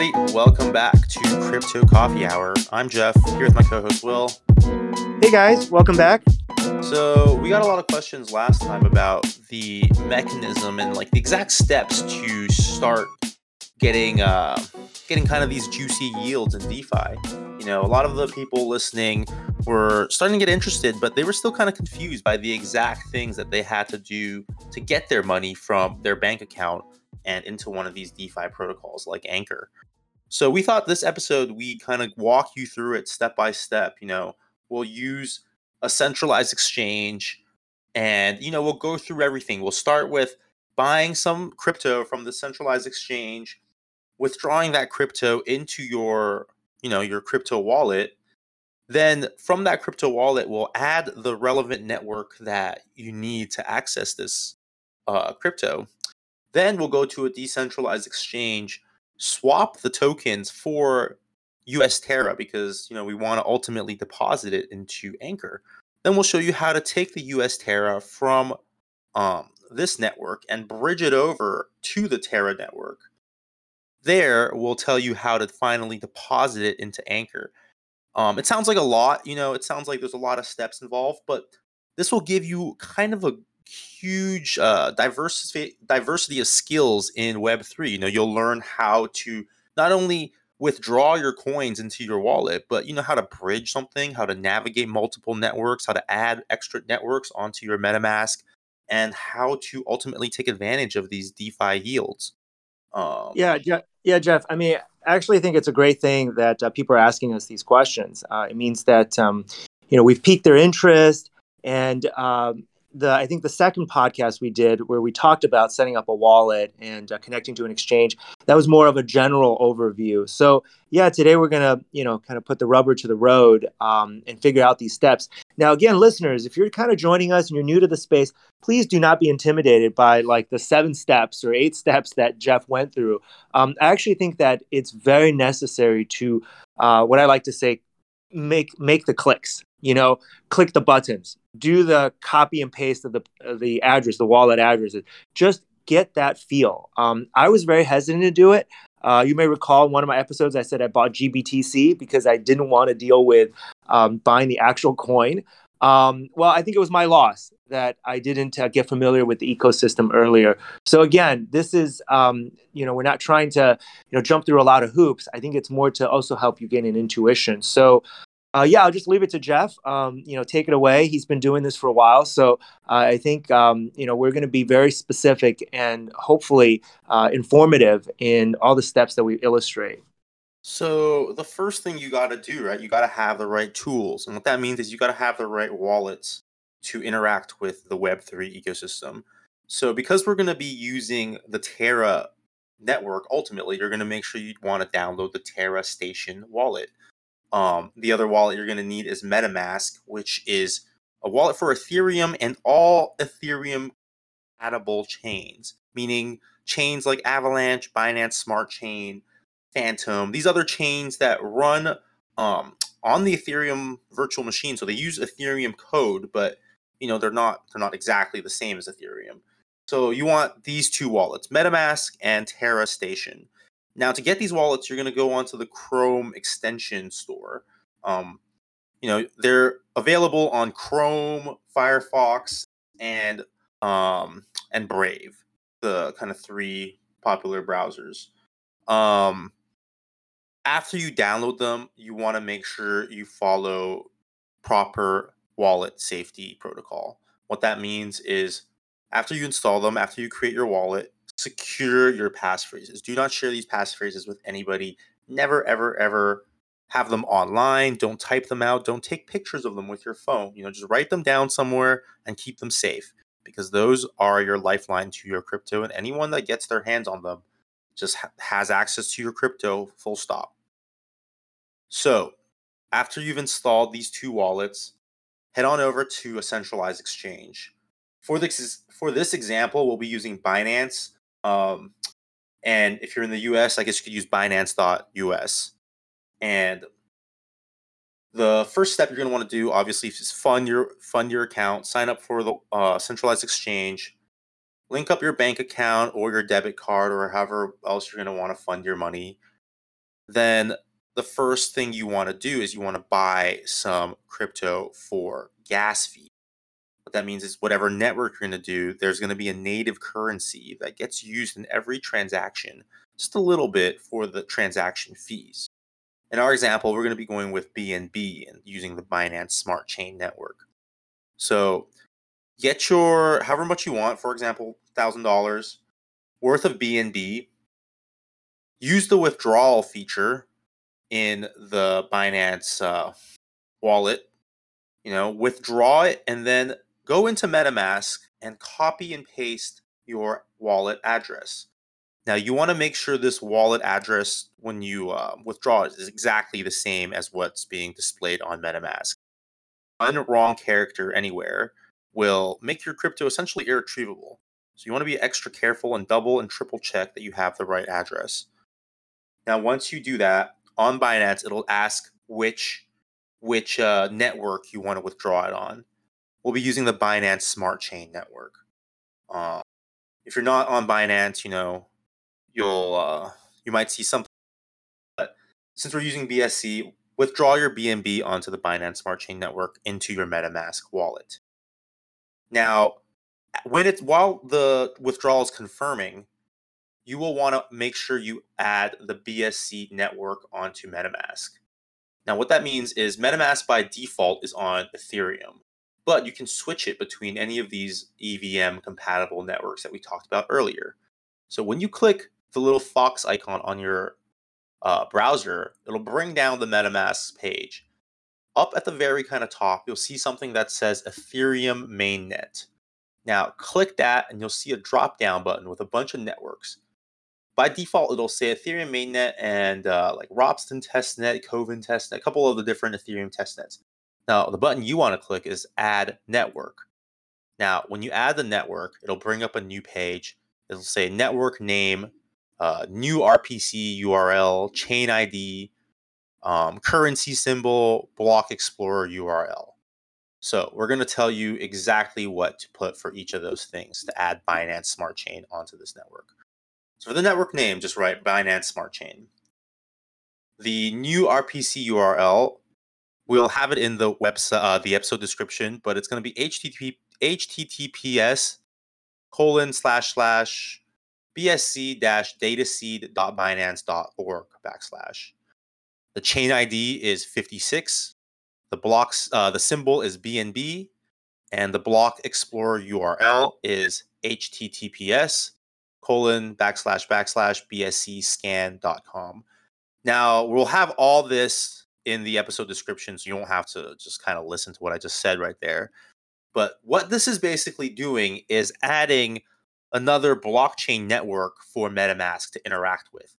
everybody. Welcome back to Crypto Coffee Hour. I'm Jeff, here with my co host Will. Hey guys, welcome back. So, we got a lot of questions last time about the mechanism and like the exact steps to start getting uh, getting kind of these juicy yields in DeFi. You know, a lot of the people listening were starting to get interested, but they were still kind of confused by the exact things that they had to do to get their money from their bank account and into one of these DeFi protocols like Anchor. So we thought this episode we kind of walk you through it step by step. You know, we'll use a centralized exchange and you know we'll go through everything. We'll start with buying some crypto from the centralized exchange, withdrawing that crypto into your you know your crypto wallet then from that crypto wallet we'll add the relevant network that you need to access this uh, crypto then we'll go to a decentralized exchange swap the tokens for us terra because you know we want to ultimately deposit it into anchor then we'll show you how to take the us terra from um, this network and bridge it over to the terra network there we'll tell you how to finally deposit it into Anchor. Um, it sounds like a lot, you know, it sounds like there's a lot of steps involved, but this will give you kind of a huge uh, diversity diversity of skills in Web3. You know, you'll learn how to not only withdraw your coins into your wallet, but you know how to bridge something, how to navigate multiple networks, how to add extra networks onto your MetaMask, and how to ultimately take advantage of these DeFi yields. Um, yeah, yeah, Jeff. I mean, I actually think it's a great thing that uh, people are asking us these questions. Uh, it means that um, you know we've piqued their interest, and um, the I think the second podcast we did where we talked about setting up a wallet and uh, connecting to an exchange that was more of a general overview. So yeah, today we're gonna you know kind of put the rubber to the road um, and figure out these steps. Now again, listeners, if you're kind of joining us and you're new to the space, please do not be intimidated by like the seven steps or eight steps that Jeff went through. Um, I actually think that it's very necessary to uh, what I like to say make make the clicks you know click the buttons do the copy and paste of the of the address the wallet addresses just get that feel. Um, i was very hesitant to do it. Uh, you may recall in one of my episodes i said i bought gbtc because i didn't want to deal with um, buying the actual coin. Um, well i think it was my loss that i didn't uh, get familiar with the ecosystem earlier. So again this is um, you know we're not trying to you know jump through a lot of hoops. I think it's more to also help you gain an intuition. So uh, yeah, I'll just leave it to Jeff. Um, you know, take it away. He's been doing this for a while, so uh, I think um, you know we're going to be very specific and hopefully uh, informative in all the steps that we illustrate. So the first thing you got to do, right? You got to have the right tools, and what that means is you got to have the right wallets to interact with the Web three ecosystem. So because we're going to be using the Terra network, ultimately, you're going to make sure you want to download the Terra Station wallet. Um, the other wallet you're going to need is MetaMask, which is a wallet for Ethereum and all Ethereum compatible chains, meaning chains like Avalanche, Binance Smart Chain, Fantom, these other chains that run um, on the Ethereum virtual machine. So they use Ethereum code, but you know they're not they're not exactly the same as Ethereum. So you want these two wallets, MetaMask and Terra Station. Now, to get these wallets, you're going to go onto the Chrome extension store. Um, you know, they're available on Chrome, Firefox, and um, and Brave, the kind of three popular browsers. Um, after you download them, you want to make sure you follow proper wallet safety protocol. What that means is after you install them, after you create your wallet, secure your passphrases. Do not share these passphrases with anybody. Never, ever, ever have them online. Don't type them out. Don't take pictures of them with your phone. You know, just write them down somewhere and keep them safe because those are your lifeline to your crypto. And anyone that gets their hands on them just ha- has access to your crypto, full stop. So, after you've installed these two wallets, head on over to a centralized exchange. For this, for this example, we'll be using Binance um, and if you're in the US, I guess you could use Binance.us. And the first step you're going to want to do, obviously, is fund your fund your account, sign up for the uh, centralized exchange, link up your bank account or your debit card or however else you're going to want to fund your money. then the first thing you want to do is you want to buy some crypto for gas fee. What that means is whatever network you're going to do, there's going to be a native currency that gets used in every transaction, just a little bit for the transaction fees. In our example, we're going to be going with BNB and using the Binance Smart Chain network. So get your however much you want, for example, thousand dollars worth of BNB. Use the withdrawal feature in the Binance uh, wallet. You know, withdraw it and then go into MetaMask and copy and paste your wallet address. Now, you want to make sure this wallet address when you uh, withdraw it is exactly the same as what's being displayed on MetaMask. One wrong character anywhere will make your crypto essentially irretrievable. So you want to be extra careful and double and triple check that you have the right address. Now, once you do that on Binance, it'll ask which which uh, network you want to withdraw it on we'll be using the Binance Smart Chain network. Uh, if you're not on Binance, you know, you'll uh, you might see something. But since we're using BSC, withdraw your BNB onto the Binance Smart Chain network into your MetaMask wallet. Now, when it's while the withdrawal is confirming, you will want to make sure you add the BSC network onto MetaMask. Now, what that means is MetaMask by default is on Ethereum but you can switch it between any of these EVM compatible networks that we talked about earlier. So when you click the little fox icon on your uh, browser, it'll bring down the MetaMask page. Up at the very kind of top, you'll see something that says Ethereum Mainnet. Now, click that and you'll see a drop down button with a bunch of networks. By default, it'll say Ethereum Mainnet and uh, like Ropsten Testnet, Kovan Testnet, a couple of the different Ethereum testnets. Now, the button you want to click is Add Network. Now, when you add the network, it'll bring up a new page. It'll say network name, uh, new RPC URL, chain ID, um, currency symbol, block explorer URL. So we're going to tell you exactly what to put for each of those things to add Binance Smart Chain onto this network. So for the network name, just write Binance Smart Chain. The new RPC URL We'll have it in the website, uh, the episode description, but it's going to be http https colon slash slash bsc dash dataseed.binance.org backslash. The chain ID is 56. The blocks, uh, the symbol is BNB, and the block explorer URL is https colon backslash backslash bscscan.com. Now we'll have all this in the episode description, so you don't have to just kind of listen to what I just said right there. But what this is basically doing is adding another blockchain network for MetaMask to interact with.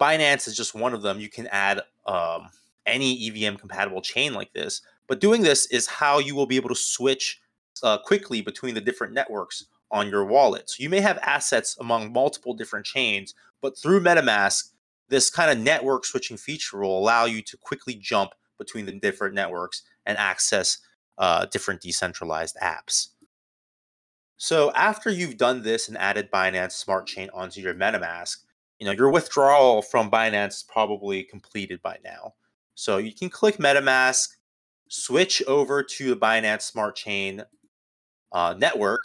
Binance is just one of them. You can add um, any EVM compatible chain like this, but doing this is how you will be able to switch uh, quickly between the different networks on your wallet. So you may have assets among multiple different chains, but through MetaMask, this kind of network switching feature will allow you to quickly jump between the different networks and access uh, different decentralized apps. So after you've done this and added Binance Smart Chain onto your MetaMask, you know your withdrawal from Binance is probably completed by now. So you can click MetaMask, switch over to the Binance Smart Chain uh, network,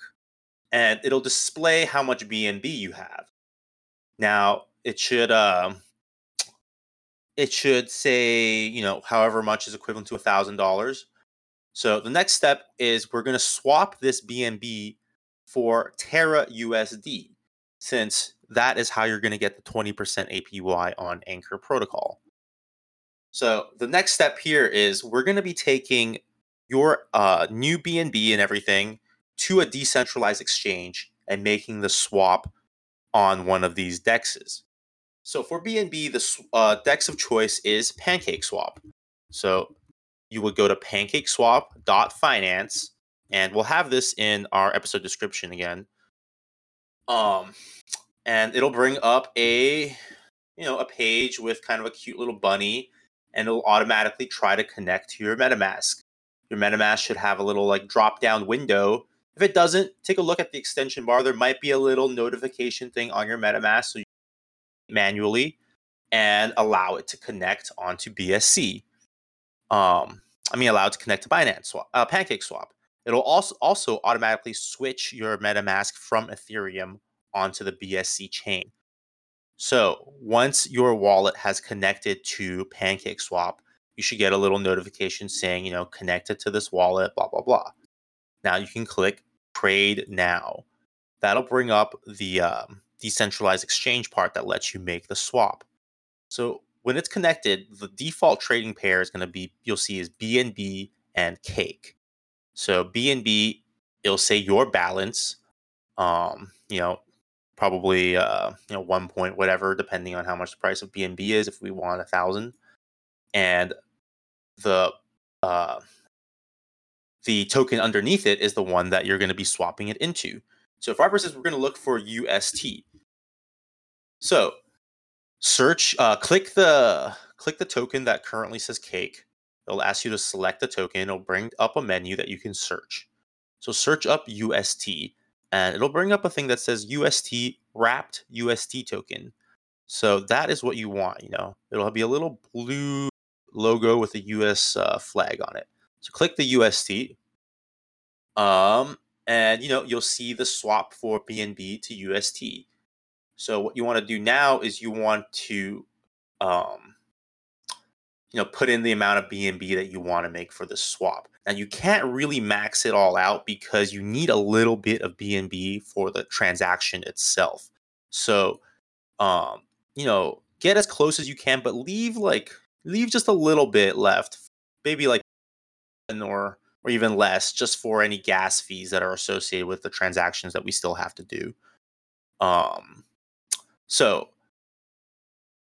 and it'll display how much BNB you have. Now it should um, it should say, you know, however much is equivalent to a thousand dollars. So the next step is we're going to swap this BNB for Terra USD, since that is how you're going to get the 20% APY on Anchor Protocol. So the next step here is we're going to be taking your uh, new BNB and everything to a decentralized exchange and making the swap on one of these dexes. So for BNB, the uh, DEX of choice is PancakeSwap. So you would go to pancakeswap.finance, and we'll have this in our episode description again. Um, and it'll bring up a, you know, a page with kind of a cute little bunny, and it'll automatically try to connect to your MetaMask. Your MetaMask should have a little like drop down window. If it doesn't, take a look at the extension bar. There might be a little notification thing on your MetaMask, so manually and allow it to connect onto BSC. Um, I mean, allow it to connect to Binance Swap, uh, Pancake Swap. It'll also also automatically switch your MetaMask from Ethereum onto the BSC chain. So once your wallet has connected to Pancake Swap, you should get a little notification saying, you know, connected to this wallet, blah, blah, blah. Now you can click trade now. That'll bring up the um, decentralized exchange part that lets you make the swap. So when it's connected, the default trading pair is going to be, you'll see is BNB and Cake. So BNB, it'll say your balance, um, you know, probably uh, you know one point whatever, depending on how much the price of BNB is. If we want a thousand, and the uh, the token underneath it is the one that you're going to be swapping it into. So for our purposes, we're going to look for UST. So search, uh, click the click the token that currently says cake. It'll ask you to select the token. It'll bring up a menu that you can search. So search up UST and it'll bring up a thing that says UST wrapped UST token. So that is what you want, you know. It'll be a little blue logo with a US uh, flag on it. So click the UST. Um and you know, you'll see the swap for BNB to UST. So what you want to do now is you want to um you know, put in the amount of BNB that you want to make for the swap. Now you can't really max it all out because you need a little bit of BNB for the transaction itself. So, um, you know, get as close as you can, but leave like leave just a little bit left, maybe like or or even less, just for any gas fees that are associated with the transactions that we still have to do. Um, so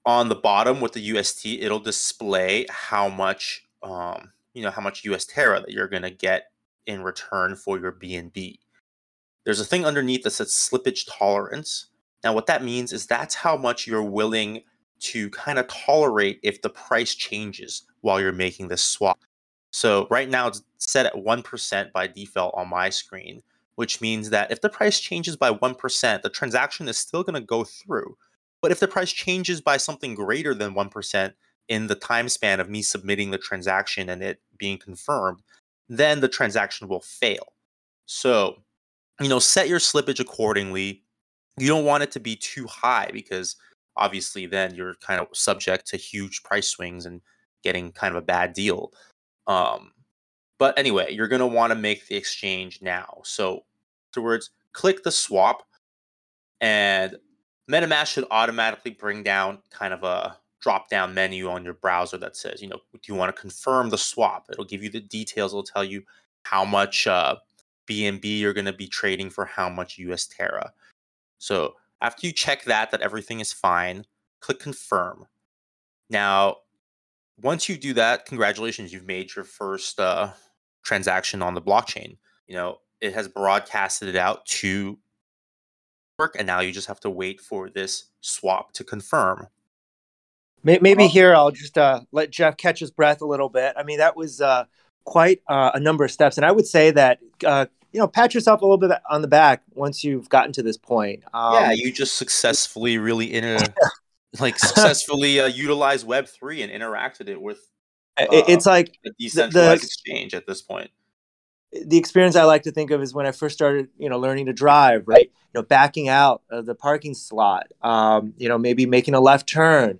on the bottom with the UST, it'll display how much um, you know how much US Terra that you're going to get in return for your BNB. There's a thing underneath that says slippage tolerance. Now, what that means is that's how much you're willing to kind of tolerate if the price changes while you're making this swap. So right now it's set at 1% by default on my screen, which means that if the price changes by 1%, the transaction is still going to go through. But if the price changes by something greater than 1% in the time span of me submitting the transaction and it being confirmed, then the transaction will fail. So, you know, set your slippage accordingly. You don't want it to be too high because obviously then you're kind of subject to huge price swings and getting kind of a bad deal. Um, but anyway, you're going to want to make the exchange now. So, afterwards, click the swap and MetaMask should automatically bring down kind of a drop down menu on your browser that says, you know, do you want to confirm the swap? It'll give you the details. It'll tell you how much uh, BNB you're going to be trading for how much US Terra. So after you check that, that everything is fine, click confirm. Now, once you do that, congratulations, you've made your first uh, transaction on the blockchain. You know, it has broadcasted it out to work, and now you just have to wait for this swap to confirm. Maybe here I'll just uh, let Jeff catch his breath a little bit. I mean, that was uh, quite uh, a number of steps, and I would say that uh, you know, pat yourself a little bit on the back once you've gotten to this point. Um, yeah, you just successfully really in a like successfully uh, utilized Web three and interacted it with. it's uh, like a decentralized the, exchange at this point the experience I like to think of is when I first started, you know, learning to drive, right? You know, backing out of the parking slot, um, you know, maybe making a left turn,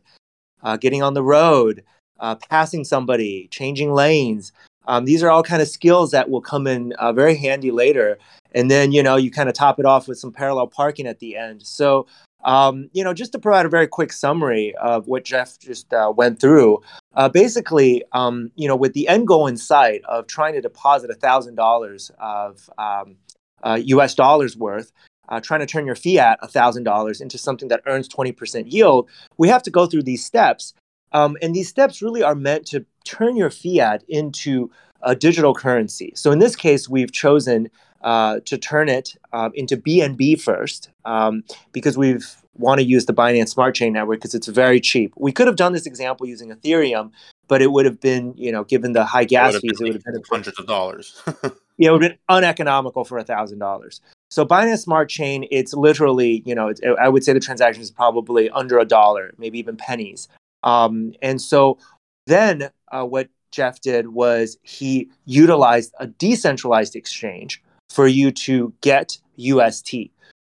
uh, getting on the road, uh, passing somebody, changing lanes. Um, these are all kind of skills that will come in uh, very handy later. And then, you know, you kind of top it off with some parallel parking at the end. So um, you know, just to provide a very quick summary of what Jeff just uh, went through, uh, basically, um, you know, with the end goal in sight of trying to deposit thousand dollars of um, uh, U.S. dollars worth, uh, trying to turn your fiat thousand dollars into something that earns twenty percent yield, we have to go through these steps, um, and these steps really are meant to turn your fiat into a digital currency. So in this case, we've chosen uh, to turn it uh, into BNB first um, because we've want to use the Binance Smart Chain network because it's very cheap. We could have done this example using Ethereum, but it would have been, you know, given the high gas it fees, it would have been hundreds of dollars. yeah, it would have been uneconomical for a thousand dollars. So Binance Smart Chain, it's literally, you know, I would say the transaction is probably under a dollar, maybe even pennies. Um, and so then uh, what Jeff did was he utilized a decentralized exchange for you to get UST.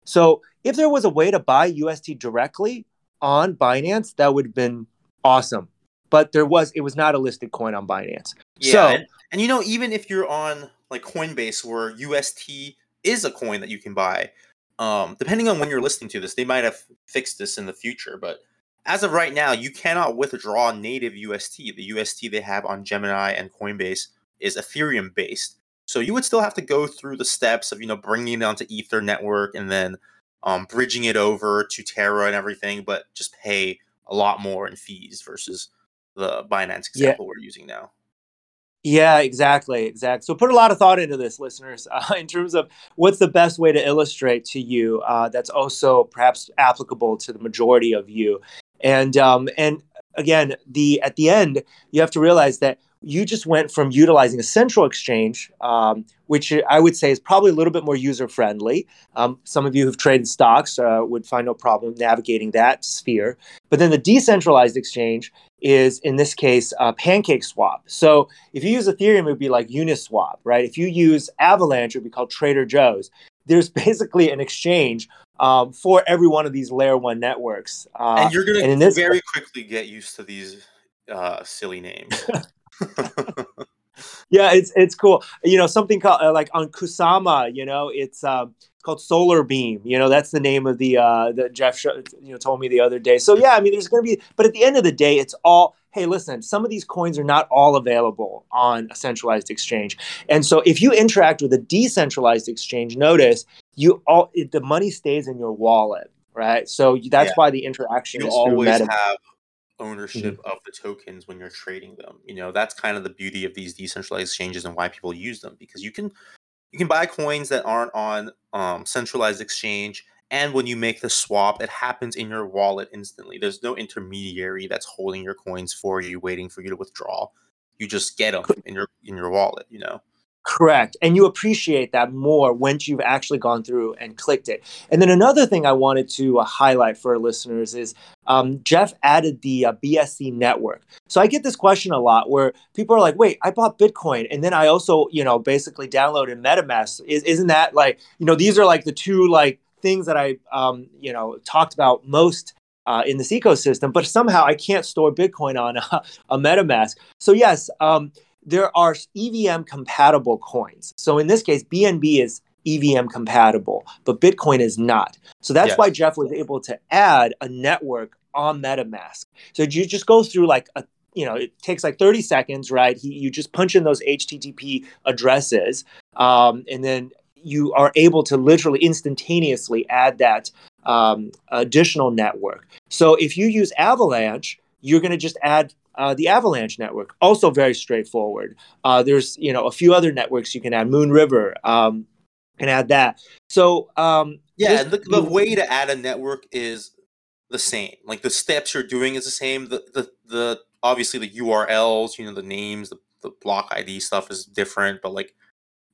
So if there was a way to buy UST directly on Binance, that would have been awesome. But there was it was not a listed coin on Binance. Yeah, so and, and you know, even if you're on like Coinbase where UST is a coin that you can buy, um, depending on when you're listening to this, they might have fixed this in the future, but as of right now, you cannot withdraw native UST. The UST they have on Gemini and Coinbase is Ethereum based. So you would still have to go through the steps of you know bringing it onto Ether network and then um, bridging it over to Terra and everything, but just pay a lot more in fees versus the Binance example yeah. we're using now. Yeah, exactly, exactly. So put a lot of thought into this, listeners, uh, in terms of what's the best way to illustrate to you uh, that's also perhaps applicable to the majority of you. And um, and again, the at the end, you have to realize that you just went from utilizing a central exchange, um, which I would say is probably a little bit more user friendly. Um, some of you who've traded stocks uh, would find no problem navigating that sphere. But then the decentralized exchange is, in this case, uh, Pancake Swap. So if you use Ethereum, it would be like Uniswap, right? If you use Avalanche, it would be called Trader Joe's. There's basically an exchange um, for every one of these layer one networks. Uh, and you're going to very quickly get used to these uh, silly names. yeah, it's it's cool. You know, something called uh, like on Kusama. You know, it's uh, called Solar Beam. You know, that's the name of the uh, that Jeff you know told me the other day. So yeah, I mean, there's going to be, but at the end of the day, it's all. Hey, listen, some of these coins are not all available on a centralized exchange. And so if you interact with a decentralized exchange, notice you all it, the money stays in your wallet, right? So that's yeah. why the interaction you is always have ownership mm-hmm. of the tokens when you're trading them. You know, that's kind of the beauty of these decentralized exchanges and why people use them because you can you can buy coins that aren't on um, centralized exchange and when you make the swap it happens in your wallet instantly there's no intermediary that's holding your coins for you waiting for you to withdraw you just get them in your in your wallet you know Correct. And you appreciate that more once you've actually gone through and clicked it. And then another thing I wanted to uh, highlight for our listeners is um, Jeff added the uh, BSC network. So I get this question a lot where people are like, wait, I bought Bitcoin and then I also, you know, basically downloaded MetaMask. Is, isn't that like, you know, these are like the two like things that I, um, you know, talked about most uh, in this ecosystem, but somehow I can't store Bitcoin on a, a MetaMask. So yes, um, there are EVM compatible coins. So in this case, BNB is EVM compatible, but Bitcoin is not. So that's yes. why Jeff was able to add a network on MetaMask. So you just go through like a you know it takes like 30 seconds right he, you just punch in those http addresses um, and then you are able to literally instantaneously add that um, additional network so if you use avalanche you're going to just add uh, the Avalanche network, also very straightforward. Uh, there's you know a few other networks you can add. Moon River um, can add that. So um, yeah, the, the way to add a network is the same. Like the steps you're doing is the same. The the, the obviously the URLs, you know, the names, the, the block ID stuff is different, but like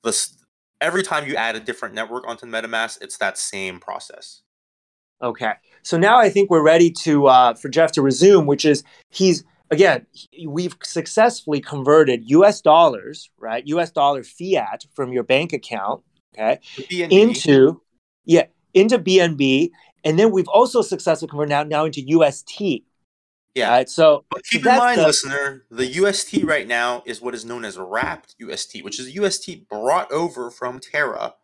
this every time you add a different network onto MetaMask, it's that same process. Okay, so now I think we're ready to uh, for Jeff to resume, which is he's again, we've successfully converted US dollars, right? US dollar fiat from your bank account, okay, into yeah, into BNB. And then we've also successfully converted now, now into UST. Yeah. Right? So, but keep so in mind, the, listener, the UST right now is what is known as wrapped UST, which is UST brought over from Terra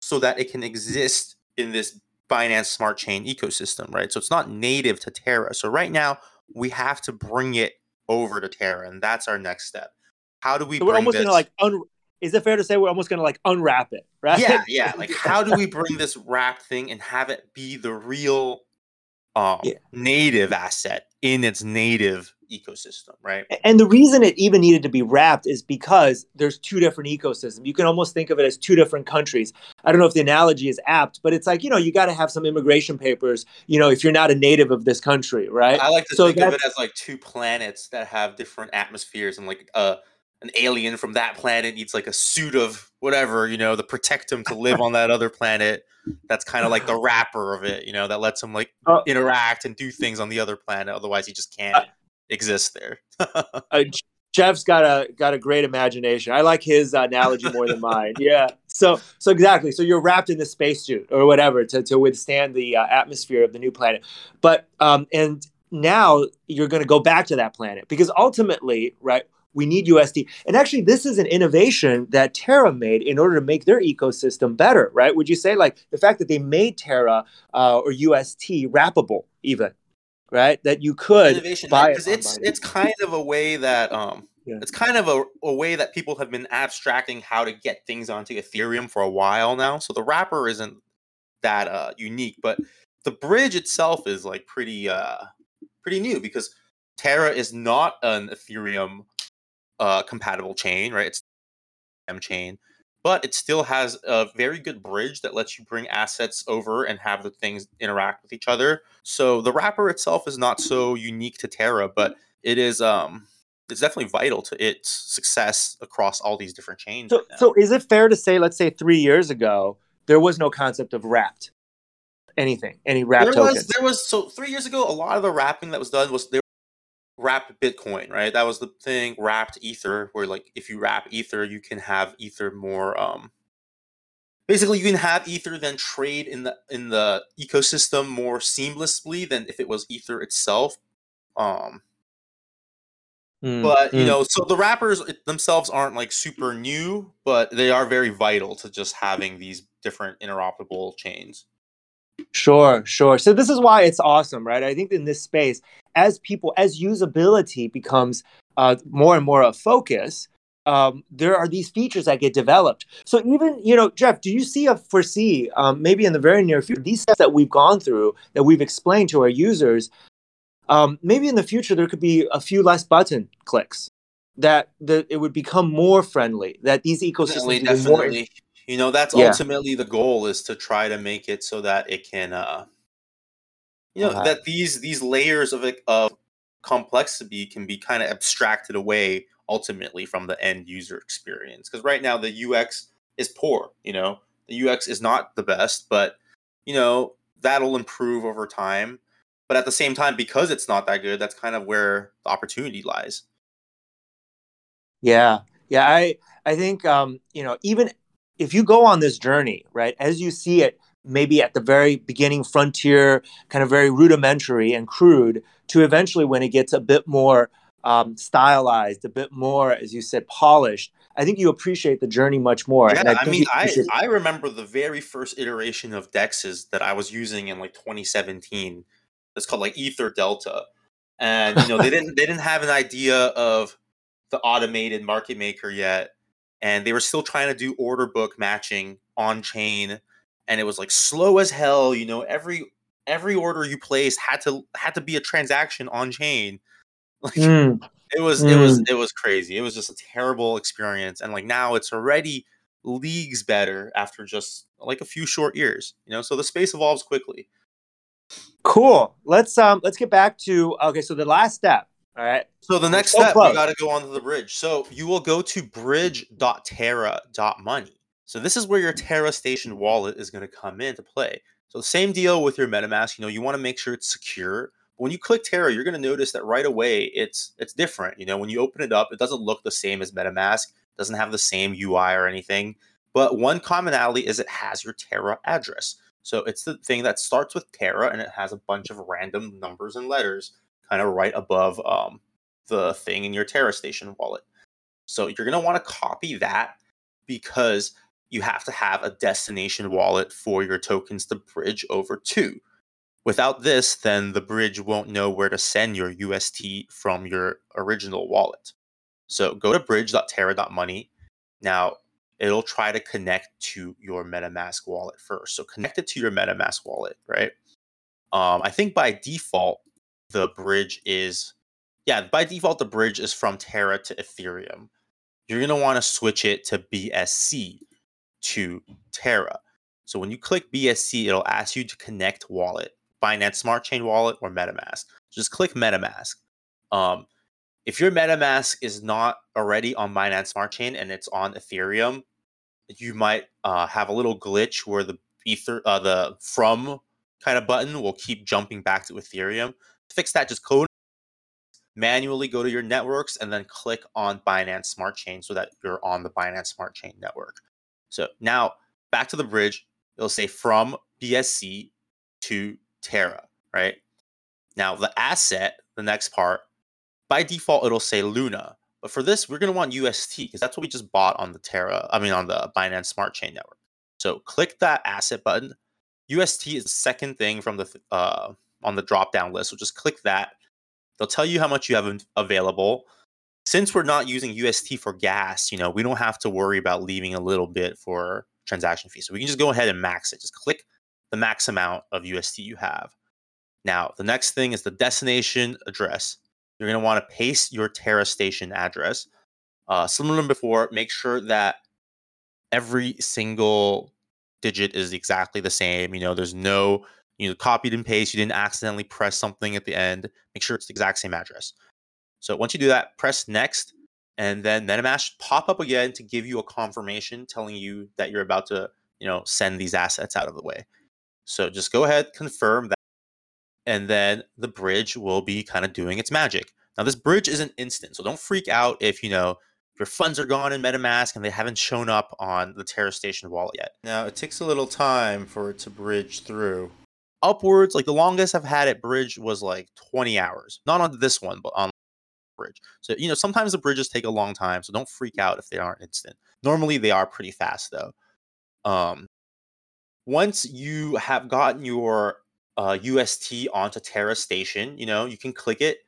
so that it can exist in this Binance Smart Chain ecosystem, right? So it's not native to Terra. So right now, we have to bring it over to Terra, and that's our next step. How do we? So we're almost this... gonna like. Un- is it fair to say we're almost gonna like unwrap it, right? Yeah, yeah. Like, how do we bring this wrapped thing and have it be the real um, yeah. native asset in its native ecosystem, right? And the reason it even needed to be wrapped is because there's two different ecosystems. You can almost think of it as two different countries. I don't know if the analogy is apt, but it's like, you know, you got to have some immigration papers, you know, if you're not a native of this country, right? I like to so think of it as like two planets that have different atmospheres and like uh an alien from that planet needs like a suit of whatever, you know, the protect him to live on that other planet. That's kind of like the wrapper of it, you know, that lets him like uh, interact and do things on the other planet. Otherwise, he just can't. exist there. uh, Jeff's got a got a great imagination. I like his analogy more than mine. Yeah. So so exactly. So you're wrapped in the spacesuit or whatever to to withstand the uh, atmosphere of the new planet. But um and now you're going to go back to that planet because ultimately, right? We need USD. And actually, this is an innovation that Terra made in order to make their ecosystem better, right? Would you say like the fact that they made Terra uh, or UST wrappable, even, right? That you could Innovation, buy because it. it's it's kind of a way that um Yeah. it's kind of a, a way that people have been abstracting how to get things onto Ethereum for a while now. So the wrapper isn't that uh unique, but the bridge itself is like pretty uh pretty new because Terra is not an Ethereum uh compatible chain, right? It's M chain, but it still has a very good bridge that lets you bring assets over and have the things interact with each other. So the wrapper itself is not so unique to Terra, but it is um it's definitely vital to its success across all these different chains. So, right so is it fair to say, let's say three years ago, there was no concept of wrapped anything, any wrapped there tokens? was there was so three years ago, a lot of the wrapping that was done was they wrapped Bitcoin, right? That was the thing. Wrapped Ether, where like if you wrap Ether, you can have Ether more. um Basically, you can have Ether then trade in the in the ecosystem more seamlessly than if it was Ether itself. Um, Mm, but you mm. know, so the wrappers themselves aren't like super new, but they are very vital to just having these different interoperable chains. Sure, sure. So this is why it's awesome, right? I think in this space, as people, as usability becomes uh, more and more a focus, um, there are these features that get developed. So even, you know, Jeff, do you see a foresee um, maybe in the very near future these steps that we've gone through that we've explained to our users? Um, maybe in the future there could be a few less button clicks that that it would become more friendly. That these ecosystems Definitely, would be more definitely. You know, that's Yeah. ultimately the goal is to try to make it so that it can, uh, you know, Uh-huh. that these these layers of of complexity can be kind of abstracted away ultimately from the end user experience. Because right now the UX is poor. You know, the UX is not the best, but you know that'll improve over time. But at the same time, because it's not that good, that's kind of where the opportunity lies. Yeah, yeah. I I think um, you know even if you go on this journey, right, as you see it, maybe at the very beginning, frontier, kind of very rudimentary and crude, to eventually when it gets a bit more um, stylized, a bit more, as you said, polished. I think you appreciate the journey much more. Yeah, I, think mean, I I remember the very first iteration of Dexes that I was using in like 2017. It's called like Ether Delta, and you know they didn't they didn't have an idea of the automated market maker yet, and they were still trying to do order book matching on chain, and it was like slow as hell. You know, every every order you placed had to had to be a transaction on chain. Like Mm, it was it was it was crazy. It was just a terrible experience, and like now it's already leagues better after just like a few short years. You know, so the space evolves quickly. cool. Let's um let's get back to okay. So the last step. All right. So the next so step, close. we got to go onto the bridge. So you will go to bridge.terra.money. So this is where your Terra Station wallet is going to come into play. So same deal with your MetaMask. You know, you want to make sure it's secure. When you click Terra, you're going to notice that right away it's it's different. You know, when you open it up, it doesn't look the same as MetaMask. Doesn't have the same UI or anything. But one commonality is it has your Terra address. So it's the thing that starts with Terra and it has a bunch of random numbers and letters kind of right above um, the thing in your Terra Station wallet. So you're going to want to copy that because you have to have a destination wallet for your tokens to bridge over to. Without this, then the bridge won't know where to send your UST from your original wallet. So go to bridge.terra.money. Now, it'll try to connect to your MetaMask wallet first. So connect it to your MetaMask wallet, right? Um, I think by default, the bridge is, yeah, by default, the bridge is from Terra to Ethereum. You're going to want to switch it to BSC to Terra. So when you click BSC, it'll ask you to connect wallet, Binance Smart Chain wallet or MetaMask. Just click MetaMask. Um, if your MetaMask is not already on Binance Smart Chain and it's on Ethereum, you might uh, have a little glitch where the ether, uh, the from kind of button will keep jumping back to Ethereum. Fix that, just code manually go to your networks and then click on Binance Smart Chain so that you're on the Binance Smart Chain network. So now back to the bridge, it'll say from BSC to Terra, right? Now the asset, the next part, by default it'll say Luna. But for this, we're going to want UST because that's what we just bought on the Terra, I mean on the Binance Smart Chain network. So click that asset button. UST is the second thing from the uh, on the drop down list. So just click that. They'll tell you how much you have available. Since we're not using UST for gas, you know, we don't have to worry about leaving a little bit for transaction fees. So we can just go ahead and max it. Just click the max amount of UST you have. Now, the next thing is the destination address. You're going to want to paste your Terra station address. Uh, similar to before, make sure that every single digit is exactly the same. You know, there's no you know copied and paste. You didn't accidentally press something at the end. Make sure it's the exact same address. So once you do that, press next, and then MetaMask pop up again to give you a confirmation telling you that you're about to you know send these assets out of the way. So just go ahead, confirm that, and then the bridge will be kind of doing its magic. Now this bridge isn't instant, so don't freak out if you know your funds are gone in MetaMask and they haven't shown up on the Terra Station wallet yet. Now it takes a little time for it to bridge through. Upwards, like the longest I've had it bridge was like 20 hours. Not on this one, but on bridge. So, you know, sometimes the bridges take a long time, so don't freak out if they aren't instant. Normally they are pretty fast though. Um once you have gotten your uh, UST onto Terra Station, you know, you can click it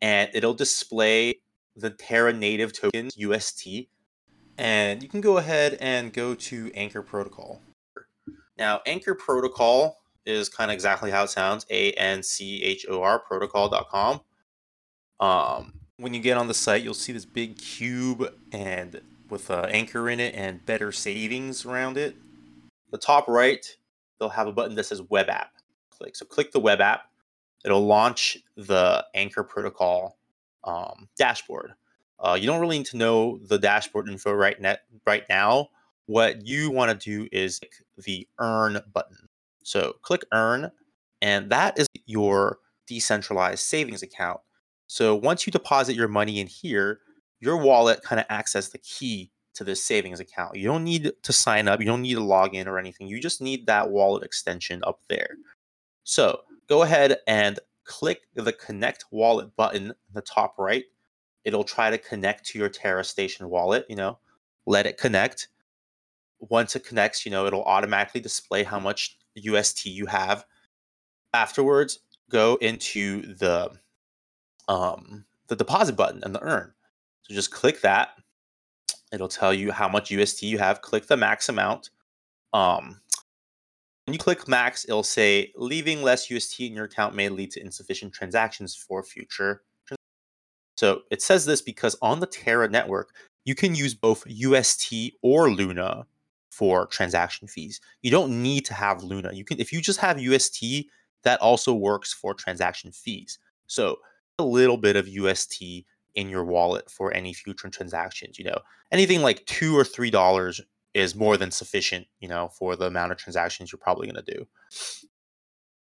and it'll display the Terra native tokens UST, and you can go ahead and go to Anchor Protocol. Now, Anchor Protocol is kind of exactly how it sounds A N C H O R protocol.com. Um, when you get on the site, you'll see this big cube and with an anchor in it and better savings around it. The top right, they'll have a button that says Web App. Click. So click the Web App. It'll launch the Anchor Protocol um, dashboard. Uh, you don't really need to know the dashboard info right net right now. What you want to do is the earn button. So click earn, and that is your decentralized savings account. So once you deposit your money in here, your wallet kind of acts as the key to this savings account. You don't need to sign up, you don't need to log in or anything. You just need that wallet extension up there. So go ahead and click the connect wallet button in the top right. It'll try to connect to your Terra Station wallet, you know, let it connect. Once it connects, you know, it'll automatically display how much UST you have. Afterwards, go into the um the deposit button and the earn. So just click that. It'll tell you how much UST you have. Click the max amount. Um, when you click max, it'll say leaving less UST in your account may lead to insufficient transactions for future. So it says this because on the Terra network, you can use both UST or Luna for transaction fees. You don't need to have Luna. You can if you just have UST, that also works for transaction fees. So a little bit of UST in your wallet for any future transactions. You know, anything like two or three dollars is more than sufficient, you know, for the amount of transactions you're probably going to do.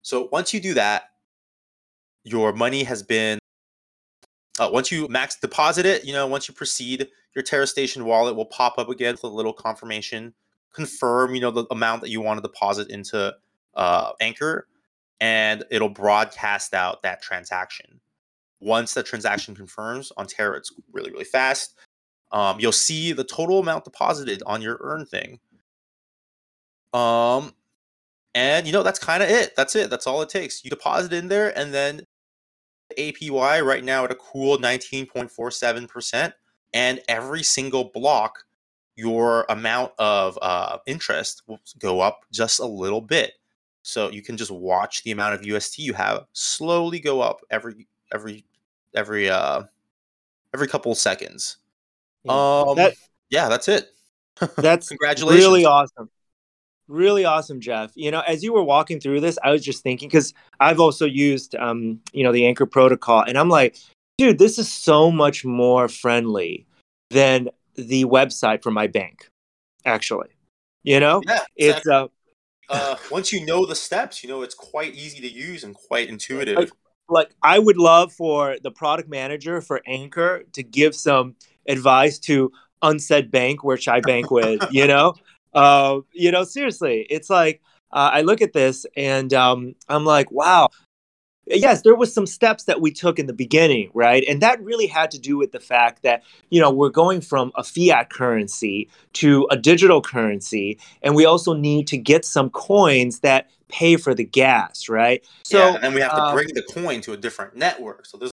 So once you do that, your money has been uh, once you max deposit it, you know, once you proceed, your Terra Station wallet will pop up again with a little confirmation, confirm, you know, the amount that you want to deposit into uh, Anchor, and it'll broadcast out that transaction. Once the transaction confirms on Terra, it's really, really fast um, you'll see the total amount deposited on your earn thing. Um, and you know that's kind of it. That's it. That's all it takes. You deposit in there, and then the APY right now at a cool 19.47%. And every single block, your amount of uh, interest will go up just a little bit. So you can just watch the amount of UST you have slowly go up every every every uh every couple seconds. Um, that, yeah, that's it. That's congratulations. Really awesome. Really awesome, Jeff. You know, as you were walking through this, I was just thinking because I've also used, um, you know, the Anchor protocol, and I'm like, dude, this is so much more friendly than the website for my bank. Actually, you know, yeah, exactly. it's uh, uh, once you know the steps, you know it's quite easy to use and quite intuitive. like I would love for the product manager for Anchor to give some advice to unsaid bank which I bank with, you know? Uh, you know, seriously, it's like uh, I look at this and um, I'm like, wow. Yes, there was some steps that we took in the beginning, right? And that really had to do with the fact that, you know, we're going from a fiat currency to a digital currency, and we also need to get some coins that pay for the gas, right? So, yeah, and then we have to um, bring the coin to a different network. So there's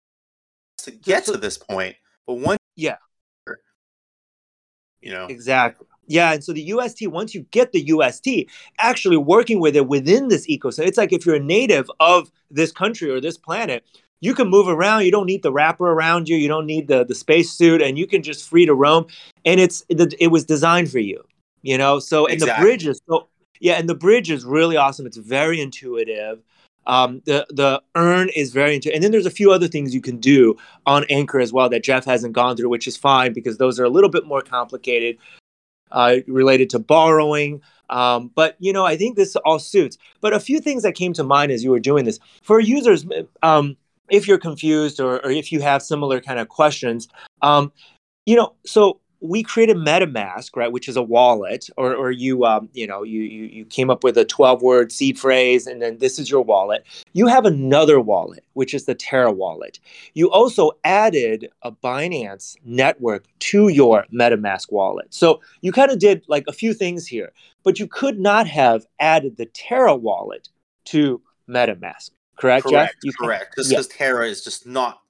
to get so, to this point, but once yeah, you know, exactly. Yeah, and so the UST, once you get the UST, actually working with it within this ecosystem, it's like if you're a native of this country or this planet, you can move around. You don't need the wrapper around you. You don't need the the space suit, and you can just free to roam. And it's it, it was designed for you, you know. So and exactly. the bridge is so yeah, and the bridge is really awesome. It's very intuitive. Um, the the earn is very intuitive, and then there's a few other things you can do on Anchor as well that Jeff hasn't gone through, which is fine because those are a little bit more complicated uh, related to borrowing. Um, but you know, I think this all suits. But a few things that came to mind as you were doing this for users, um, if you're confused or, or, if you have similar kind of questions, um, you know, so we created MetaMask, right, which is a wallet, or, or you, um, you know, you, you you came up with a 12-word seed phrase, and then this is your wallet. You have another wallet, which is the Terra wallet. You also added a Binance network to your MetaMask wallet. So you kind of did like a few things here, but you could not have added the Terra wallet to MetaMask. Correct, correct, Jeff? correct. Because yeah. Terra is just not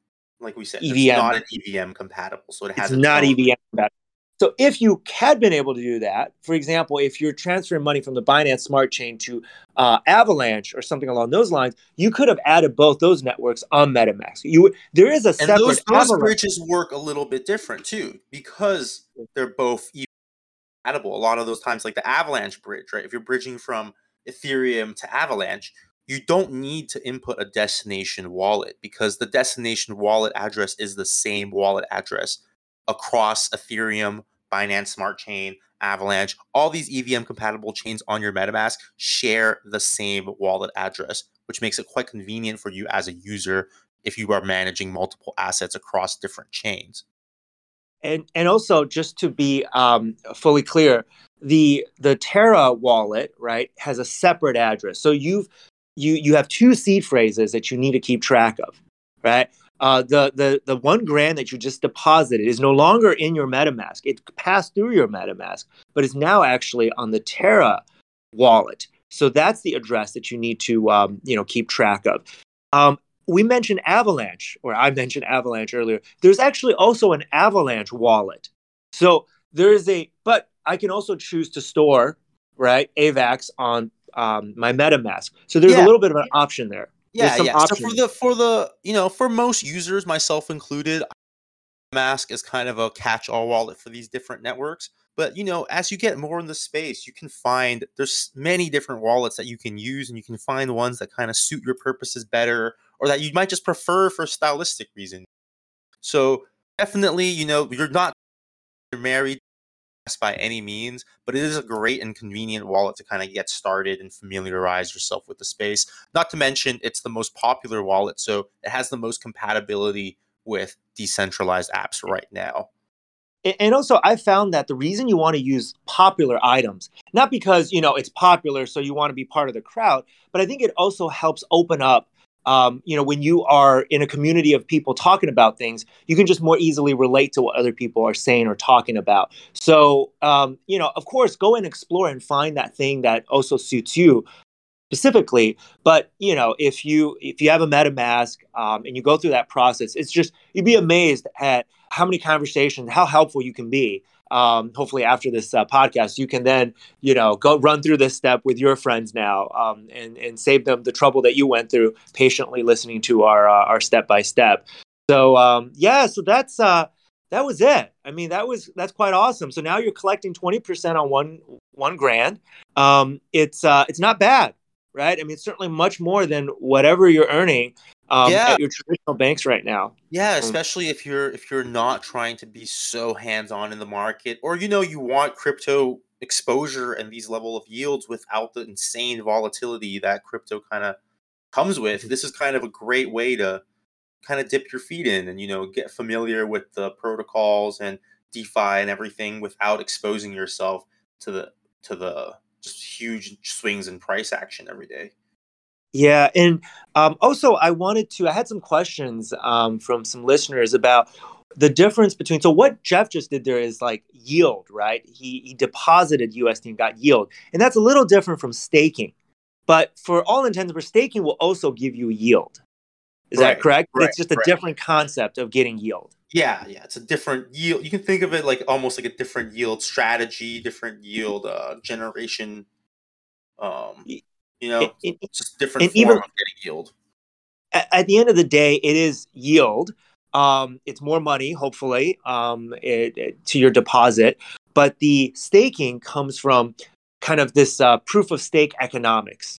like we said, EVM. it's not an EVM compatible, so it has it's not EVM compatible. So if you had been able to do that, for example, if you're transferring money from the Binance Smart Chain to uh, Avalanche or something along those lines, you could have added both those networks on MetaMask. You there is a and separate those, those bridges work a little bit different too because they're both compatible. A lot of those times, like the Avalanche bridge, right? If you're bridging from Ethereum to Avalanche, you don't need to input a destination wallet because the destination wallet address is the same wallet address across Ethereum, Binance Smart Chain, Avalanche, all these EVM compatible chains on your MetaMask share the same wallet address, which makes it quite convenient for you as a user if you are managing multiple assets across different chains. And and also just to be um, fully clear, the the Terra wallet right has a separate address. So you've you you have two seed phrases that you need to keep track of, right? Uh, the the the one grand that you just deposited is no longer in your MetaMask. It passed through your MetaMask, but is now actually on the Terra wallet. So that's the address that you need to um, you know keep track of. Um, we mentioned Avalanche, or I mentioned Avalanche earlier. There's actually also an Avalanche wallet. So there is a, but I can also choose to store right AVAX on um, my MetaMask. So there's yeah. a little bit of an option there. Yeah, yeah. Options. So for the for the you know for most users, myself included, Mask is kind of a catch-all wallet for these different networks. But you know, as you get more in the space, you can find there's many different wallets that you can use, and you can find ones that kind of suit your purposes better, or that you might just prefer for stylistic reasons. So definitely, you know, you're not you're married by any means, but it is a great and convenient wallet to kind of get started and familiarize yourself with the space. Not to mention, it's the most popular wallet, so it has the most compatibility with decentralized apps right now. And also, I found that the reason you want to use popular items, not because you know it's popular, so you want to be part of the crowd, but I think it also helps open up um, you know, when you are in a community of people talking about things, you can just more easily relate to what other people are saying or talking about. So, um, you know, of course, go and explore and find that thing that also suits you specifically. But you know, if you if you have a MetaMask um, and you go through that process, it's just you'd be amazed at how many conversations, how helpful you can be um, hopefully after this uh, podcast, you can then, you know, go run through this step with your friends now um, and, and save them the trouble that you went through patiently listening to our, uh, our step by step. So, um, yeah, so that's, uh, that was it. I mean, that was, that's quite awesome. So now you're collecting 20% on one, one grand. Um, it's, uh, it's not bad, right? I mean, it's certainly much more than whatever you're earning um, yeah. at your traditional banks right now. Yeah, um, especially if you're if you're not trying to be so hands on in the market, or you know you want crypto exposure and these level of yields without the insane volatility that crypto kind of comes with, this is kind of a great way to kind of dip your feet in and you know get familiar with the protocols and DeFi and everything without exposing yourself to the to the just huge swings in price action every day. Yeah, and um, also I wanted to. I had some questions um, from some listeners about the difference between. So what Jeff just did there is like yield, right? He he deposited USD and got yield, and that's a little different from staking. But for all intents and purposes, staking will also give you yield. Is right, that correct? Right, it's just a right. different concept of getting yield. Yeah, yeah, it's a different yield. You can think of it like almost like a different yield strategy, different yield uh, generation. Um, you know, it, it, just different form even, of getting yield. At, at, the end of the day, it is yield. Um, it's more money, hopefully, um, it, to your deposit. But the staking comes from kind of this uh, proof of stake economics.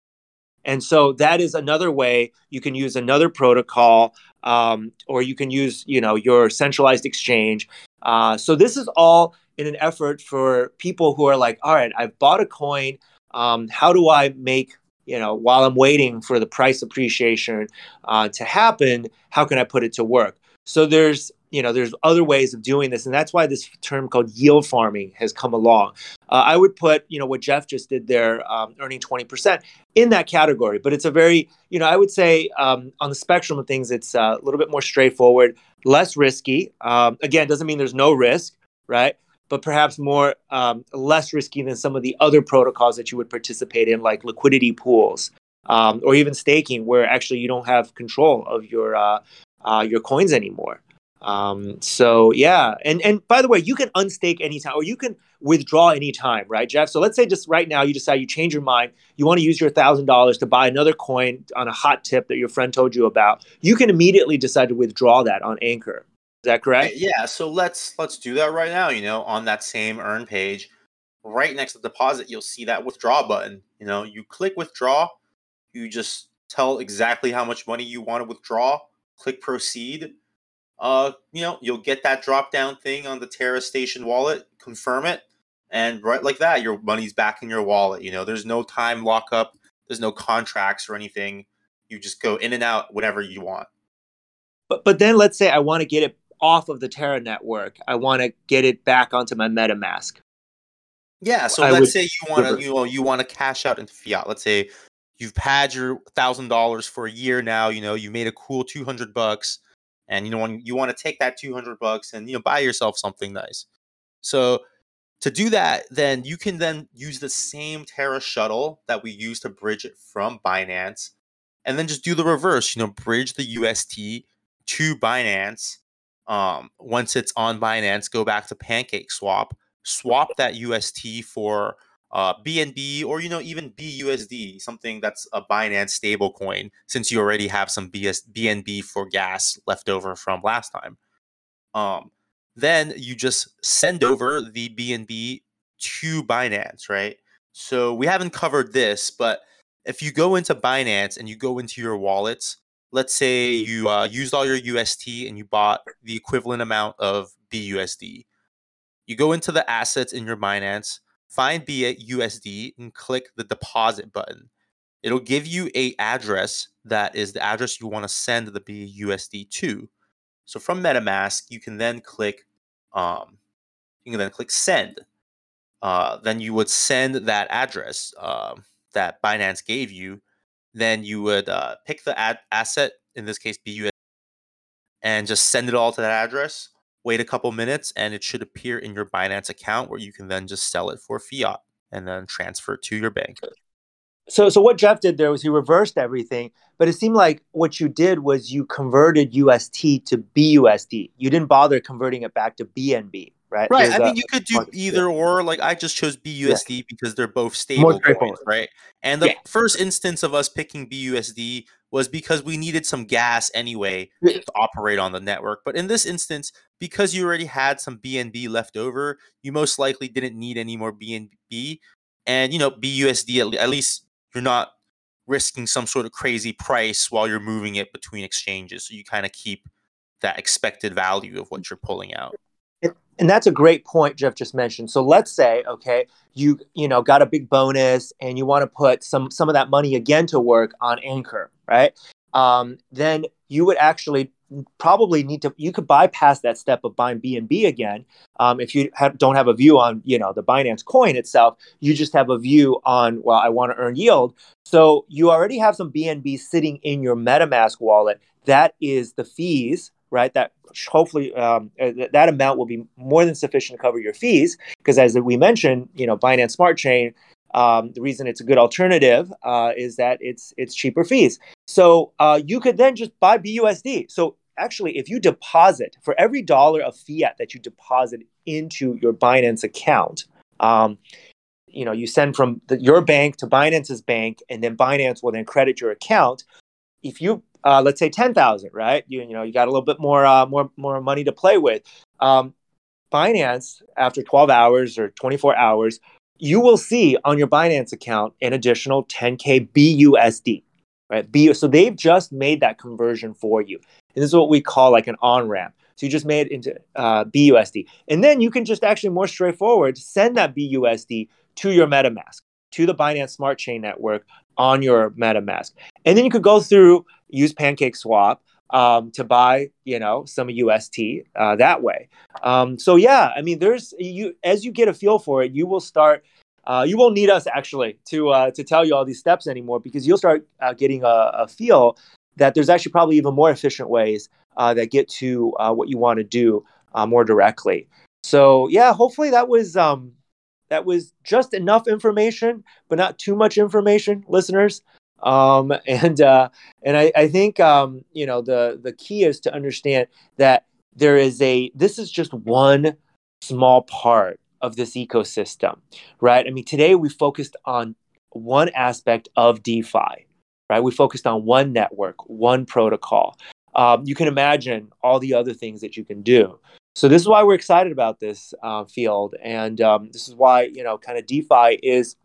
And so that is another way you can use another protocol, um, or you can use, you know, your centralized exchange. Uh, so this is all in an effort for people who are like, all right, I've bought a coin. Um, how do I make, you know, while I'm waiting for the price appreciation uh, to happen, how can I put it to work? So there's you know there's other ways of doing this and that's why this term called yield farming has come along. Uh, i would put you know what jeff just did there um, earning 20% in that category but it's a very you know i would say um, on the spectrum of things it's uh, a little bit more straightforward less risky. Um, again doesn't mean there's no risk right but perhaps more um, less risky than some of the other protocols that you would participate in like liquidity pools um, or even staking where actually you don't have control of your uh, uh, your coins anymore um, so yeah, and and by the way, you can unstake anytime, or you can withdraw anytime, right, Jeff? So let's say just right now you decide you change your mind, you want to use your thousand dollars to buy another coin on a hot tip that your friend told you about. You can immediately decide to withdraw that on Anchor. Is that correct? Yeah. So let's let's do that right now. You know, on that same earn page, right next to deposit, you'll see that withdraw button. You know, you click withdraw, you just tell exactly how much money you want to withdraw. Click proceed uh, you know, you'll get that drop down thing on the Terra Station wallet, confirm it, and right like that, your money's back in your wallet. You know, there's no time lockup, there's no contracts or anything. You just go in and out whenever you want. But but then let's say I want to get it off of the Terra network. I want to get it back onto my MetaMask. Yeah, so I let's say you want to you know you want to cash out into fiat. Let's say you've had your thousand dollars for a year now. You know you made a cool two hundred bucks and you know when you want to take that 200 bucks and you know buy yourself something nice so to do that then you can then use the same terra shuttle that we use to bridge it from binance and then just do the reverse you know bridge the ust to binance um, once it's on binance go back to pancake swap swap that ust for uh, BNB or you know even BUSD, something that's a Binance stable coin, since you already have some BS, BNB for gas left over from last time. Um, then you just send over the BNB to Binance, right? So we haven't covered this, but if you go into Binance and you go into your wallets, let's say you uh, used all your UST and you bought the equivalent amount of BUSD. You go into the assets in your Binance find BUSD and click the deposit button. It'll give you a address that is the address you want to send the BUSD to. So from MetaMask, you can then click um, you can then click send. Uh, then you would send that address uh, that Binance gave you. Then you would uh, pick the ad- asset, in this case BUSD, and just send it all to that address wait a couple minutes and it should appear in your Binance account where you can then just sell it for fiat and then transfer it to your bank. So so what Jeff did there was he reversed everything, but it seemed like what you did was you converted UST to BUSD. You didn't bother converting it back to BNB right? Right. There's I mean, you could do either or. Like I just chose BUSD yeah. because they're both stable coins, right? And the yeah. first instance of us picking BUSD was because we needed some gas anyway to operate on the network. But in this instance, because you already had some BNB left over, you most likely didn't need any more BNB. And you know, BUSD at least you're not risking some sort of crazy price while you're moving it between exchanges. So you kind of keep that expected value of what you're pulling out and that's a great point jeff just mentioned. So let's say okay you you know got a big bonus and you want to put some some of that money again to work on anchor right? Um, then you would actually probably need to you could bypass that step of buying bnb again. Um, if you have, don't have a view on you know the binance coin itself you just have a view on well i want to earn yield. So you already have some bnb sitting in your metamask wallet. That is the fees right that hopefully um, uh, that amount will be more than sufficient to cover your fees because as we mentioned you know binance smart chain um, the reason it's a good alternative uh, is that it's it's cheaper fees. So uh, you could then just buy BUSD. So actually, if you deposit for every dollar of fiat that you deposit into your Binance account, um, you know you send from the, your bank to Binance's bank, and then Binance will then credit your account. If you uh, let's say ten thousand, right? You you know you got a little bit more uh, more more money to play with. Um, Binance after 12 hours or 24 hours you will see on your Binance account an additional 10K BUSD, right? B, so they've just made that conversion for you. And this is what we call like an on ramp. So you just made it into uh, BUSD. And then you can just actually more straightforward send that BUSD to your MetaMask, to the Binance Smart Chain Network on your MetaMask. And then you could go through, use Pancake Swap, um, to buy, you know, some UST uh, that way. Um, so yeah, I mean, there's you as you get a feel for it, you will start. Uh, you won't need us actually to uh, to tell you all these steps anymore because you'll start uh, getting a, a, feel that there's actually probably even more efficient ways uh, that get to uh, what you want to do more directly. So yeah, hopefully that was um, that was just enough information, but not too much information, listeners. Um, and uh, and I, I think um, you know the the key is to understand that there is a this is just one small part of this ecosystem, right? I mean, today we focused on one aspect of DeFi, right? We focused on one network, one protocol. Um, you can imagine all the other things that you can do. So this is why we're excited about this uh, field, and um, this is why you know, kind of DeFi is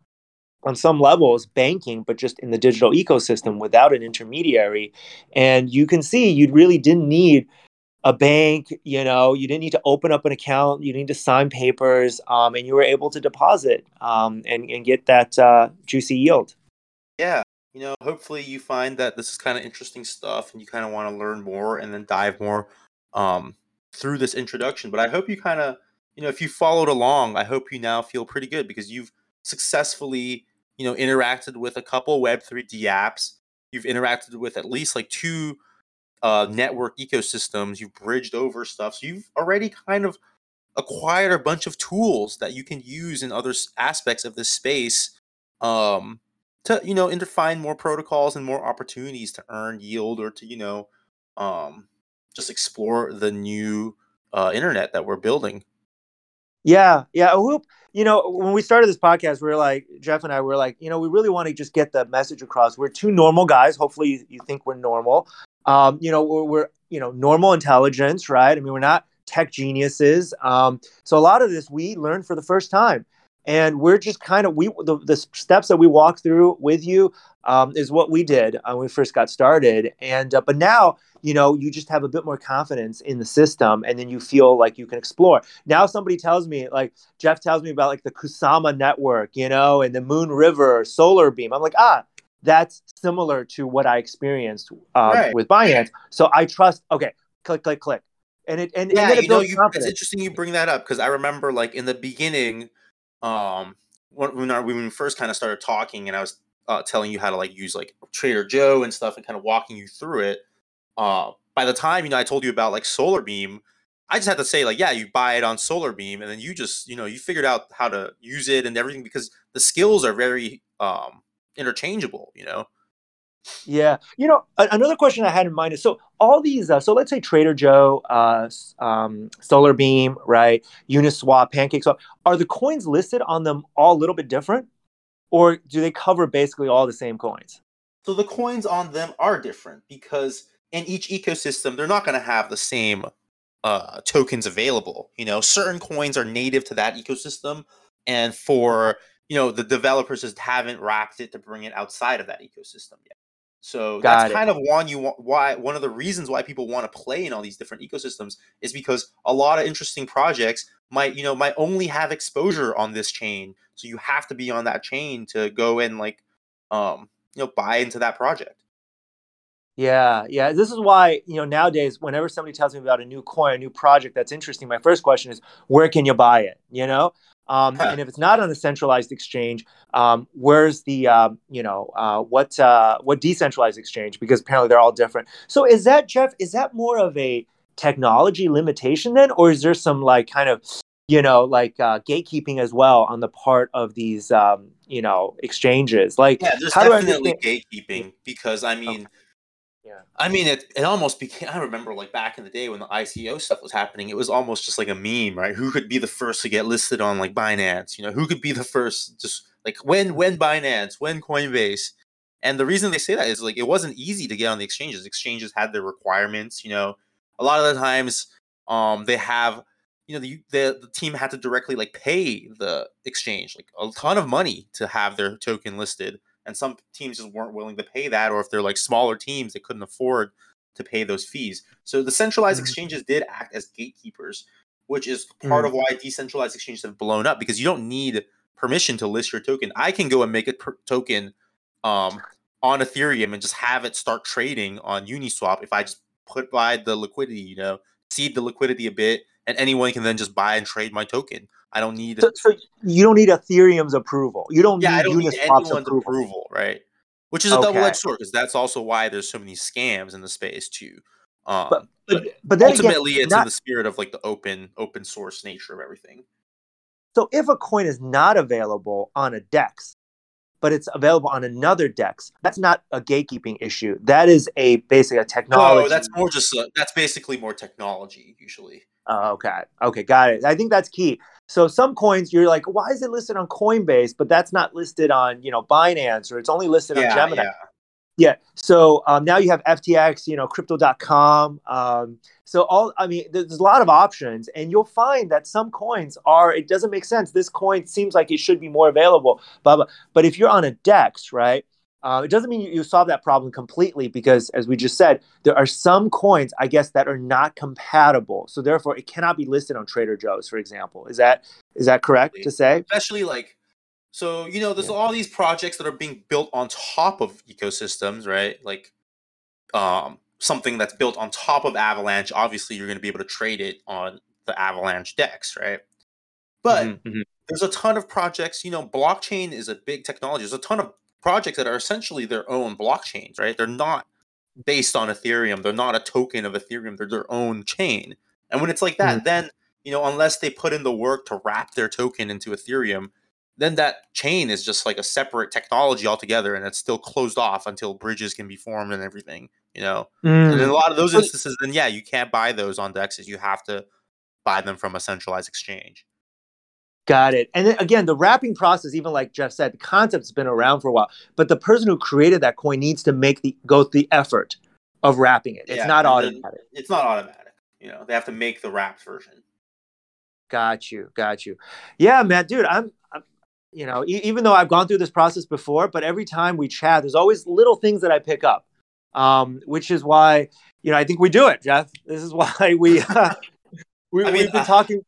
on some levels banking but just in the digital ecosystem without an intermediary. And you can see you really didn't need a bank you know you didn't need to open up an account you didn't need to sign papers um, and you were able to deposit um, and, and get that uh, juicy yield. Yeah you know hopefully you find that this is kind of interesting stuff and you kind of want to learn more and then dive more um, through this introduction. But i hope you kind of you know if you followed along i hope you now feel pretty good because you've successfully you know, interacted with a couple Web3 dapps. You've interacted with at least like two uh, network ecosystems. You've bridged over stuff. So you've already kind of acquired a bunch of tools that you can use in other aspects of this space um, to, you know, find more protocols and more opportunities to earn yield or to, you know, um, just explore the new uh, internet that we're building. Yeah, yeah. Hope you know when we started this podcast, we were like Jeff and I were like, you know, we really want to just get the message across. We're two normal guys. Hopefully, you, you think we're normal. Um, you know, we're, we're, you know normal intelligence, right? I mean, we're not tech geniuses. Um, so a lot of this we learned for the first time, and we're just kind of we the, the steps that we walked through with you um, is what we did when we first got started. And uh, but now you know you just have a bit more confidence in the system and then you feel like you can explore. Now somebody tells me like jeff tells me about like the kusama network you know and the Moonriver solar beam. I'm like ah that's similar to what i experienced um, right. with binance. So i trust okay click click click. And it and, yeah and you know you, it's interesting you bring that up because i remember like in the beginning um when, when, our, when we first kind of started talking and i was uh, telling you how to like use like trader joe and stuff and kind of walking you through it uh, by the time you know I told you about like Solar Beam, I just had to say like, yeah, you buy it on Solar Beam, and then you just you know you figured out how to use it and everything because the skills are very um, interchangeable. You know. Yeah, you know, another question I had in mind is so all these. Uh, so let's say Trader Joe, uh, um, Solar Beam, right? Uniswap, Pancake Swap. Are the coins listed on them all a little bit different, or do they cover basically all the same coins? So the coins on them are different because in each ecosystem, they're not going to have the same uh, tokens available. You know, certain coins are native to that ecosystem, and for you know the developers just haven't wrapped it to bring it outside of that ecosystem yet. So Got that's it. kind of one you want why one of the reasons why people want to play in all these different ecosystems is because a lot of interesting projects might you know might only have exposure on this chain. So you have to be on that chain to go and like um you know buy into that project. Yeah, yeah. This is why, you know, nowadays, whenever somebody tells me about a new coin, a new project that's interesting, my first question is, where can you buy it? You know? Um, huh. And if it's not on a centralized exchange, um, where's the, uh, you know, uh, what, uh, what decentralized exchange? Because apparently they're all different. So is that, Jeff, is that more of a technology limitation then? Or is there some like kind of, you know, like uh, gatekeeping as well on the part of these, um, you know, exchanges? Like, yeah, there's definitely gatekeeping because I mean, okay yeah. I mean, it, it almost became. I remember like back in the day when the ICO stuff was happening, it was almost just like a meme, right? Who could be the first to get listed on like Binance? You know, who could be the first? Just like when, when Binance, when Coinbase. And the reason they say that is like it wasn't easy to get on the exchanges. Exchanges had their requirements. You know, a lot of the times, um, they have, you know, the, the the team had to directly like pay the exchange like a ton of money to have their token listed and some teams just weren't willing to pay that or if they're like smaller teams they couldn't afford to pay those fees so the centralized mm-hmm. exchanges did act as gatekeepers which is part mm-hmm. of why decentralized exchanges have blown up because you don't need permission to list your token i can go and make a per- token um, on ethereum and just have it start trading on uniswap if i just put by the liquidity you know seed the liquidity a bit and anyone can then just buy and trade my token I don't need. So, so you don't need Ethereum's approval. You don't yeah, need I don't need anyone's approval. approval. right? Which is a okay. double-edged sword because that's also why there's so many scams in the space too. Um, but, but, but ultimately, again, it's not, in the spirit of like the open open source nature of everything. So if a coin is not available on a DEX, but it's available on another DEX, that's not a gatekeeping issue. That is a basically a technology. No, that's more just a, that's basically more technology usually. Oh, okay. Okay, got it. I think that's key. So some coins you're like, why is it listed on Coinbase, but that's not listed on, you know, Binance or it's only listed yeah, on Gemini. Yeah. yeah. So um, now you have FTX, you know, crypto.com. Um, so all, I mean, there's a lot of options and you'll find that some coins are, it doesn't make sense. This coin seems like it should be more available, blah, blah. But if you're on a DEX, right? Uh, it doesn't mean you, you solve that problem completely because, as we just said, there are some coins, I guess, that are not compatible. So therefore, it cannot be listed on Trader Joe's, for example. Is that is that correct to say? Especially like, so you know, there's yeah. all these projects that are being built on top of ecosystems, right? Like, um, something that's built on top of Avalanche. Obviously, you're going to be able to trade it on the Avalanche DEX, right? But mm-hmm, mm-hmm. there's a ton of projects. You know, blockchain is a big technology. There's a ton of projects that are essentially their own blockchains, right? They're not based on Ethereum. They're not a token of Ethereum. They're their own chain. And when it's like that, mm-hmm. then you know, unless they put in the work to wrap their token into Ethereum, then that chain is just like a separate technology altogether, and it's still closed off until bridges can be formed and everything. You know, mm. and in a lot of those instances, then yeah, you can't buy those on Dexes. You have to buy them from a centralized exchange. Got it. And then, again, the wrapping process, even like Jeff said, the concept's been around for a while, but the person who created that coin needs to make the go through the effort of wrapping it. It's yeah, not automatic. It's not automatic. You know, they have to make the wrapped version. Got you. Got you. Yeah, man, dude, I'm, I'm you know, e- even though I've gone through this process before, but every time we chat, there's always little things that I pick up, um, which is why, you know, I think we do it, Jeff. This is why we, uh, we I mean, we've been talking.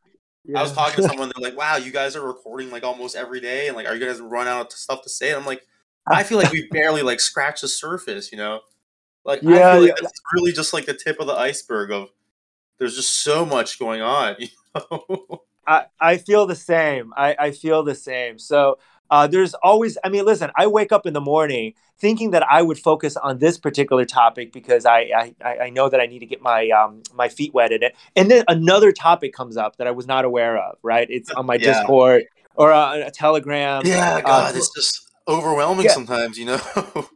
Yeah. I was talking to someone. They're like, "Wow, you guys are recording like almost every day, and like, are you guys run out of stuff to say?" And I'm like, I feel like we barely like scratch the surface, you know. Like, yeah, I feel like yeah. it's really just like the tip of the iceberg of. There's just so much going on. You know? I I feel the same. I I feel the same. So uh, there's always, I mean, listen, I wake up in the morning thinking that I would focus on this particular topic because I, I, I know that I need to get my, um, my feet wet in it. And then another topic comes up that I was not aware of, right? It's on my yeah. Discord or a, a Telegram. Yeah, uh, God, uh, it's just overwhelming yeah. sometimes, you know?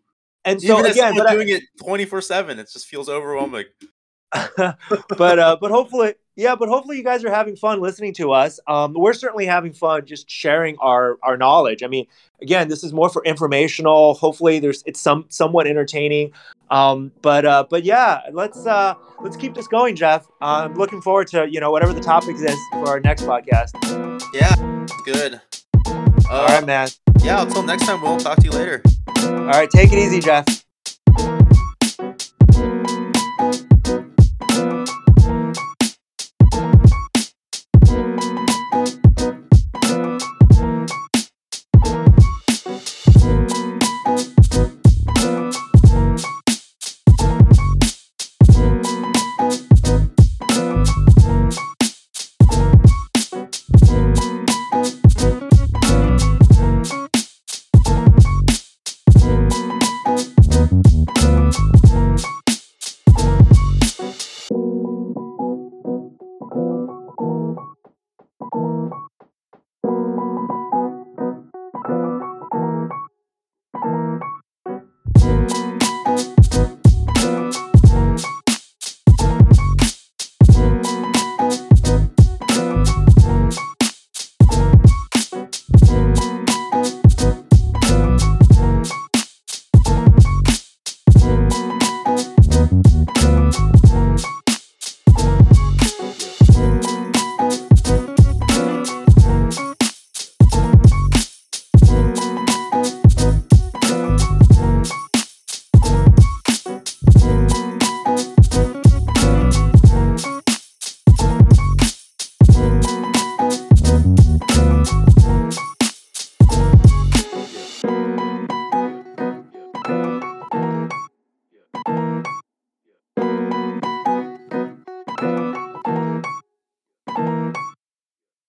And so Even again, but doing I, it 24 seven, it just feels overwhelming. but, uh, but hopefully, yeah, but hopefully you guys are having fun listening to us. Um, we're certainly having fun just sharing our our knowledge. I mean, again, this is more for informational. Hopefully, there's it's some somewhat entertaining. Um, but uh, but yeah, let's uh, let's keep this going, Jeff. I'm looking forward to you know whatever the topic is for our next podcast. Yeah, good. Uh, All right, man. Yeah, until next time, we'll talk to you later. All right, take it easy, Jeff.